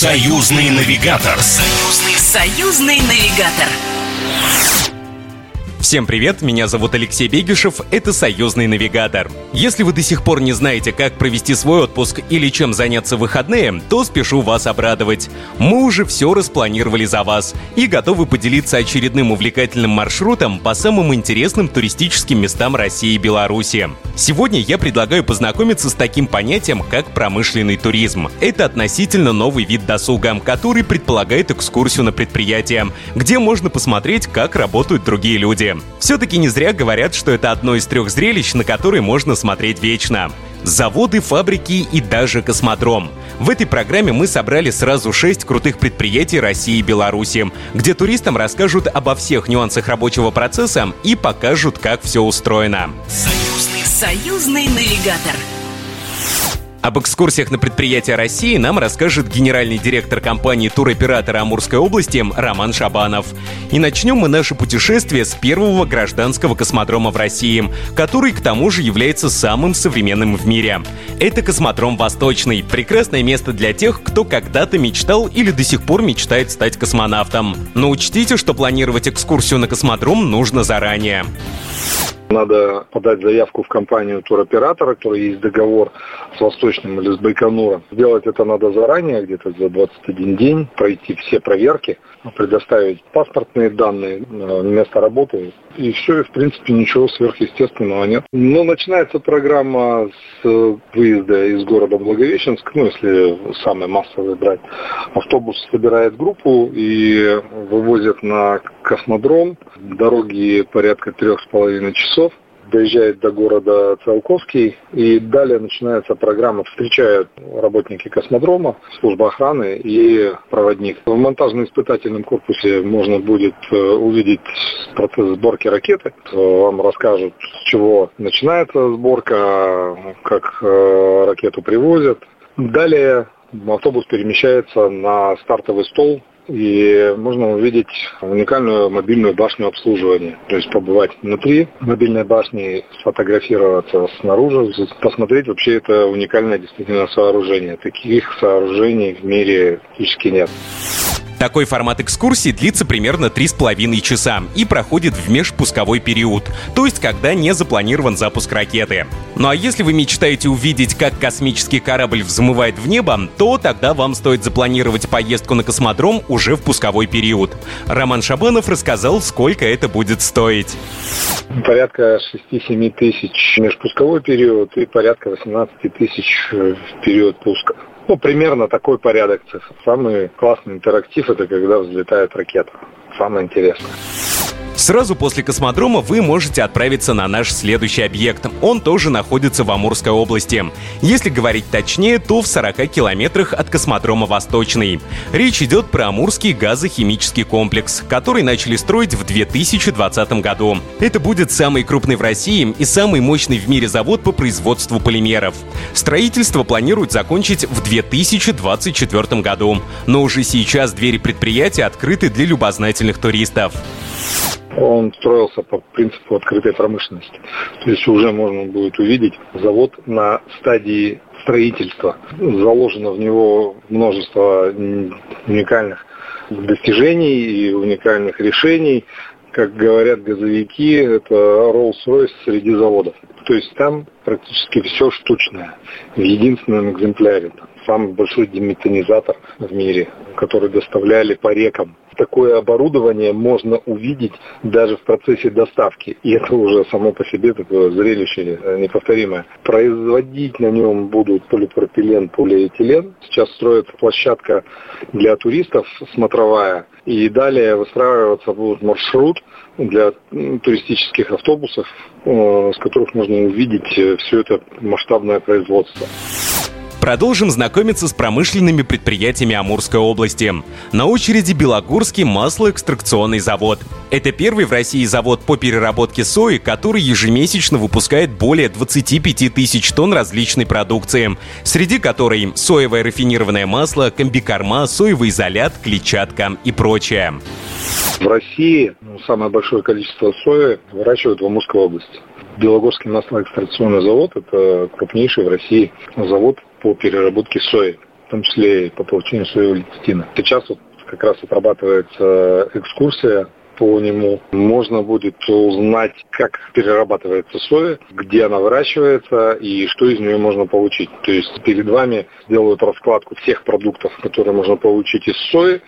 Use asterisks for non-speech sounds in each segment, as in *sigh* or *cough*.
Союзный навигатор. Союзный, союзный навигатор. Всем привет, меня зовут Алексей Бегишев, это «Союзный навигатор». Если вы до сих пор не знаете, как провести свой отпуск или чем заняться в выходные, то спешу вас обрадовать. Мы уже все распланировали за вас и готовы поделиться очередным увлекательным маршрутом по самым интересным туристическим местам России и Беларуси. Сегодня я предлагаю познакомиться с таким понятием, как промышленный туризм. Это относительно новый вид досуга, который предполагает экскурсию на предприятие, где можно посмотреть, как работают другие люди. Все-таки не зря говорят, что это одно из трех зрелищ, на которые можно смотреть вечно. Заводы, фабрики и даже космодром. В этой программе мы собрали сразу шесть крутых предприятий России и Беларуси, где туристам расскажут обо всех нюансах рабочего процесса и покажут, как все устроено. Союзный, союзный навигатор. Об экскурсиях на предприятия России нам расскажет генеральный директор компании туроператора Амурской области Роман Шабанов. И начнем мы наше путешествие с первого гражданского космодрома в России, который к тому же является самым современным в мире. Это космодром Восточный. Прекрасное место для тех, кто когда-то мечтал или до сих пор мечтает стать космонавтом. Но учтите, что планировать экскурсию на космодром нужно заранее. Надо подать заявку в компанию туроператора, который есть договор с Восточным или с Байконуром. Сделать это надо заранее, где-то за 21 день, пройти все проверки, предоставить паспортные данные, э, место работы. И все, и в принципе ничего сверхъестественного нет. Но начинается программа с выезда из города Благовещенск, ну если самый массовый брать. Автобус собирает группу и вывозят на космодром. Дороги порядка трех с половиной часов доезжает до города Циолковский, и далее начинается программа. Встречают работники космодрома, служба охраны и проводник. В монтажно-испытательном корпусе можно будет э, увидеть процесс сборки ракеты. Вам расскажут, с чего начинается сборка, как э, ракету привозят. Далее автобус перемещается на стартовый стол и можно увидеть уникальную мобильную башню обслуживания. То есть побывать внутри мобильной башни, сфотографироваться снаружи, посмотреть вообще это уникальное действительно сооружение. Таких сооружений в мире практически нет. Такой формат экскурсии длится примерно 3,5 часа и проходит в межпусковой период, то есть когда не запланирован запуск ракеты. Ну а если вы мечтаете увидеть, как космический корабль взмывает в небо, то тогда вам стоит запланировать поездку на космодром уже в пусковой период. Роман Шабанов рассказал, сколько это будет стоить. Порядка 6-7 тысяч межпусковой период и порядка 18 тысяч в период пуска. Ну, примерно такой порядок. Самый классный интерактив – это когда взлетает ракета. Самое интересное. Сразу после космодрома вы можете отправиться на наш следующий объект. Он тоже находится в Амурской области. Если говорить точнее, то в 40 километрах от космодрома Восточный. Речь идет про Амурский газохимический комплекс, который начали строить в 2020 году. Это будет самый крупный в России и самый мощный в мире завод по производству полимеров. Строительство планируют закончить в 2024 году. Но уже сейчас двери предприятия открыты для любознательных туристов он строился по принципу открытой промышленности. То есть уже можно будет увидеть завод на стадии строительства. Заложено в него множество уникальных достижений и уникальных решений. Как говорят газовики, это Rolls-Royce среди заводов. То есть там практически все штучное в единственном экземпляре. Самый большой деметанизатор в мире, который доставляли по рекам такое оборудование можно увидеть даже в процессе доставки. И это уже само по себе такое зрелище неповторимое. Производить на нем будут полипропилен, полиэтилен. Сейчас строится площадка для туристов смотровая. И далее выстраиваться будет маршрут для туристических автобусов, э, с которых можно увидеть все это масштабное производство. Продолжим знакомиться с промышленными предприятиями Амурской области. На очереди Белогорский маслоэкстракционный завод. Это первый в России завод по переработке сои, который ежемесячно выпускает более 25 тысяч тонн различной продукции, среди которой соевое рафинированное масло, комбикорма, соевый изолят, клетчатка и прочее. В России ну, самое большое количество сои выращивают в Амурской области. Белогорский маслоэкстракционный завод – это крупнейший в России завод по переработке сои. в том числе и по получению своего лецитина. Сейчас вот как раз отрабатывается экскурсия по нему. Можно будет узнать, как перерабатывается соя, где она выращивается и что из нее можно получить. То есть перед вами сделают раскладку всех продуктов, которые можно получить из сои,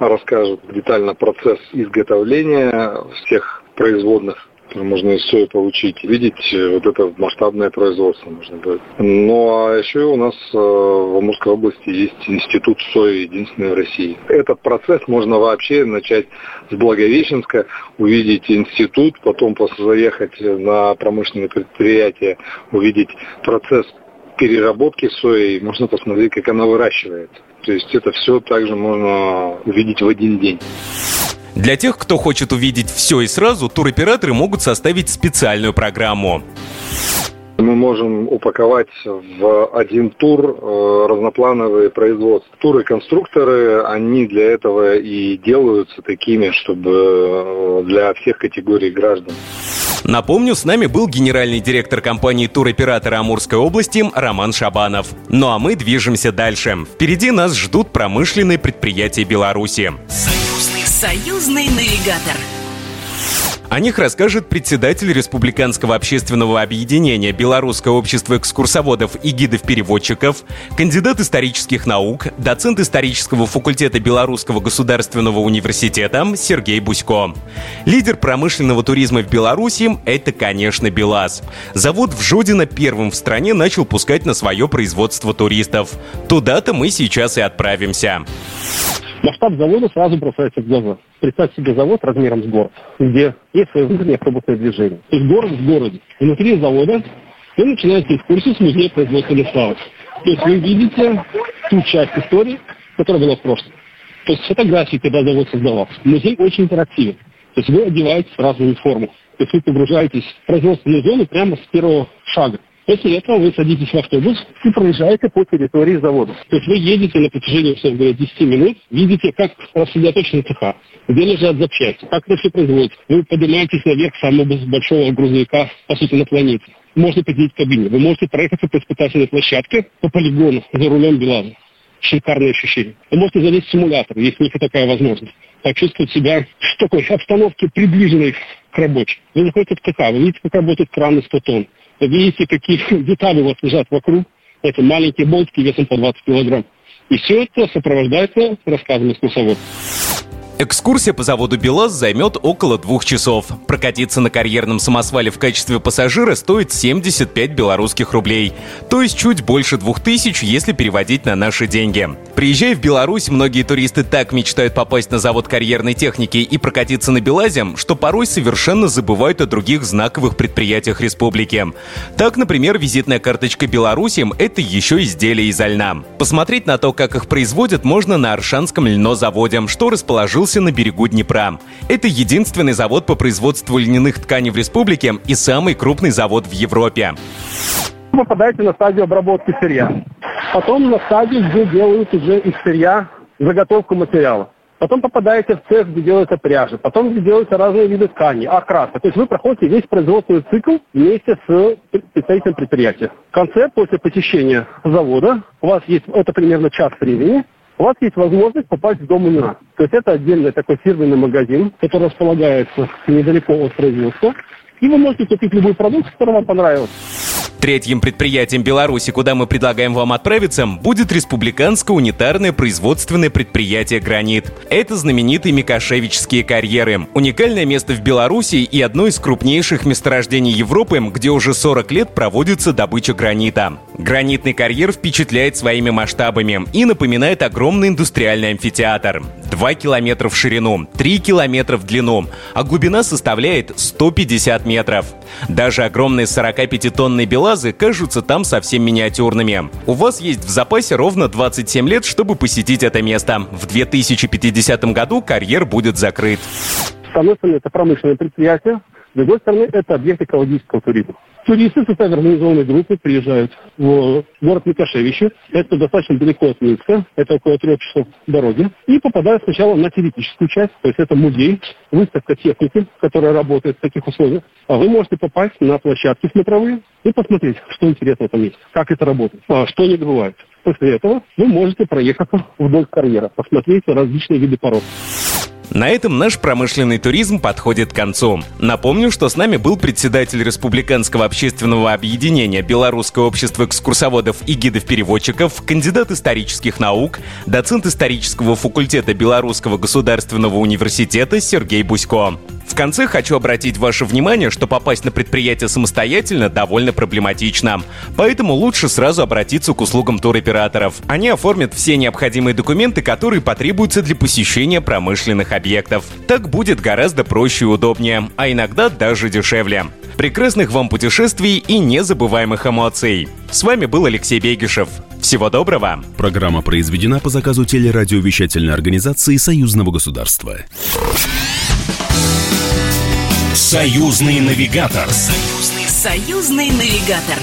расскажут детально процесс изготовления всех производных можно из сои получить, видеть э, вот это масштабное производство можно будет. Ну а еще у нас э, в Амурской области есть институт сои, единственный в России. Этот процесс можно вообще начать с Благовещенска, увидеть институт, потом заехать на промышленное предприятие, увидеть процесс переработки сои, можно посмотреть, как она выращивается. То есть это все также можно увидеть в один день. Для тех, кто хочет увидеть все и сразу, туроператоры могут составить специальную программу. Мы можем упаковать в один тур э, разноплановые производства. Туры-конструкторы, они для этого и делаются такими, чтобы э, для всех категорий граждан. Напомню, с нами был генеральный директор компании туроператора Амурской области Роман Шабанов. Ну а мы движемся дальше. Впереди нас ждут промышленные предприятия Беларуси. Союзный навигатор. О них расскажет председатель Республиканского общественного объединения Белорусское общество экскурсоводов и гидов-переводчиков, кандидат исторических наук, доцент исторического факультета Белорусского государственного университета Сергей Бусько. Лидер промышленного туризма в Беларуси – это, конечно, БелАЗ. Завод в Жодино первым в стране начал пускать на свое производство туристов. Туда-то мы сейчас и отправимся. Масштаб завода сразу бросается в глаза. Представьте себе завод размером с город, где есть свое внутреннее автобусное движение. То есть город в городе. Внутри завода вы начинаете экскурсию с музея производства лесавок. То есть вы видите ту часть истории, которая была в прошлом. То есть фотографии, когда завод создавался. Музей очень интерактивен. То есть вы одеваете сразу форму. То есть вы погружаетесь в производственную зону прямо с первого шага. После этого вы садитесь в автобус и проезжаете по территории завода. То есть вы едете на протяжении, условно говоря, 10 минут, видите, как рассредоточены цеха, где лежат запчасти, как это все производится. Вы поднимаетесь наверх самого большого грузовика, по сути, на планете. Можете посетить кабине. Вы можете проехаться по испытательной площадке, по полигону, за рулем Белаза. Шикарное ощущение. Вы можете залезть в симулятор, у них такая возможность. Почувствовать себя в такой обстановке, приближенной к рабочей. Вы заходите в ЦК, вы видите, как работают краны 100 тонн видите, какие *laughs* детали у вас лежат вокруг. Это маленькие болтики весом по 20 килограмм. И все это сопровождается рассказами экскурсовода. Экскурсия по заводу БелАЗ займет около двух часов. Прокатиться на карьерном самосвале в качестве пассажира стоит 75 белорусских рублей. То есть чуть больше двух тысяч, если переводить на наши деньги. Приезжая в Беларусь, многие туристы так мечтают попасть на завод карьерной техники и прокатиться на БелАЗе, что порой совершенно забывают о других знаковых предприятиях республики. Так, например, визитная карточка Беларуси – это еще изделия из льна. Посмотреть на то, как их производят, можно на Аршанском льнозаводе, что расположился находился на берегу Днепра. Это единственный завод по производству льняных тканей в республике и самый крупный завод в Европе. Вы попадаете на стадию обработки сырья. Потом на стадию, где делают уже из сырья заготовку материала. Потом попадаете в цех, где делается пряжа. Потом где делаются разные виды ткани, окраска. То есть вы проходите весь производственный цикл вместе с представителем предприятия. В конце, после посещения завода, у вас есть, это примерно час времени, у вас есть возможность попасть в дом УНА. То есть это отдельный такой фирменный магазин, который располагается недалеко от производства. И вы можете купить любой продукт, который вам понравился. Третьим предприятием Беларуси, куда мы предлагаем вам отправиться, будет республиканское унитарное производственное предприятие «Гранит». Это знаменитые Микошевичские карьеры. Уникальное место в Беларуси и одно из крупнейших месторождений Европы, где уже 40 лет проводится добыча гранита. Гранитный карьер впечатляет своими масштабами и напоминает огромный индустриальный амфитеатр. 2 километра в ширину, 3 километра в длину, а глубина составляет 150 метров. Даже огромные 45-тонные белазы кажутся там совсем миниатюрными. У вас есть в запасе ровно 27 лет, чтобы посетить это место. В 2050 году карьер будет закрыт. С одной стороны, это промышленное предприятие, с другой стороны, это объект экологического туризма. Туристы в составе организованной группы приезжают в город Микошевище. Это достаточно далеко от Минска, это около трех часов дороги. И попадают сначала на теоретическую часть, то есть это музей, выставка техники, которая работает в таких условиях. А вы можете попасть на площадки смотровые и посмотреть, что интересного там есть, как это работает, а что они добывают. После этого вы можете проехать вдоль карьера, посмотреть различные виды пород. На этом наш промышленный туризм подходит к концу. Напомню, что с нами был председатель Республиканского общественного объединения Белорусское общество экскурсоводов и гидов-переводчиков, кандидат исторических наук, доцент исторического факультета Белорусского государственного университета Сергей Бусько. Конце хочу обратить ваше внимание, что попасть на предприятие самостоятельно довольно проблематично. Поэтому лучше сразу обратиться к услугам туроператоров. Они оформят все необходимые документы, которые потребуются для посещения промышленных объектов. Так будет гораздо проще и удобнее, а иногда даже дешевле. Прекрасных вам путешествий и незабываемых эмоций. С вами был Алексей Бегишев. Всего доброго. Программа произведена по заказу телерадиовещательной организации Союзного государства. Союзный навигатор. Союзный, союзный навигатор.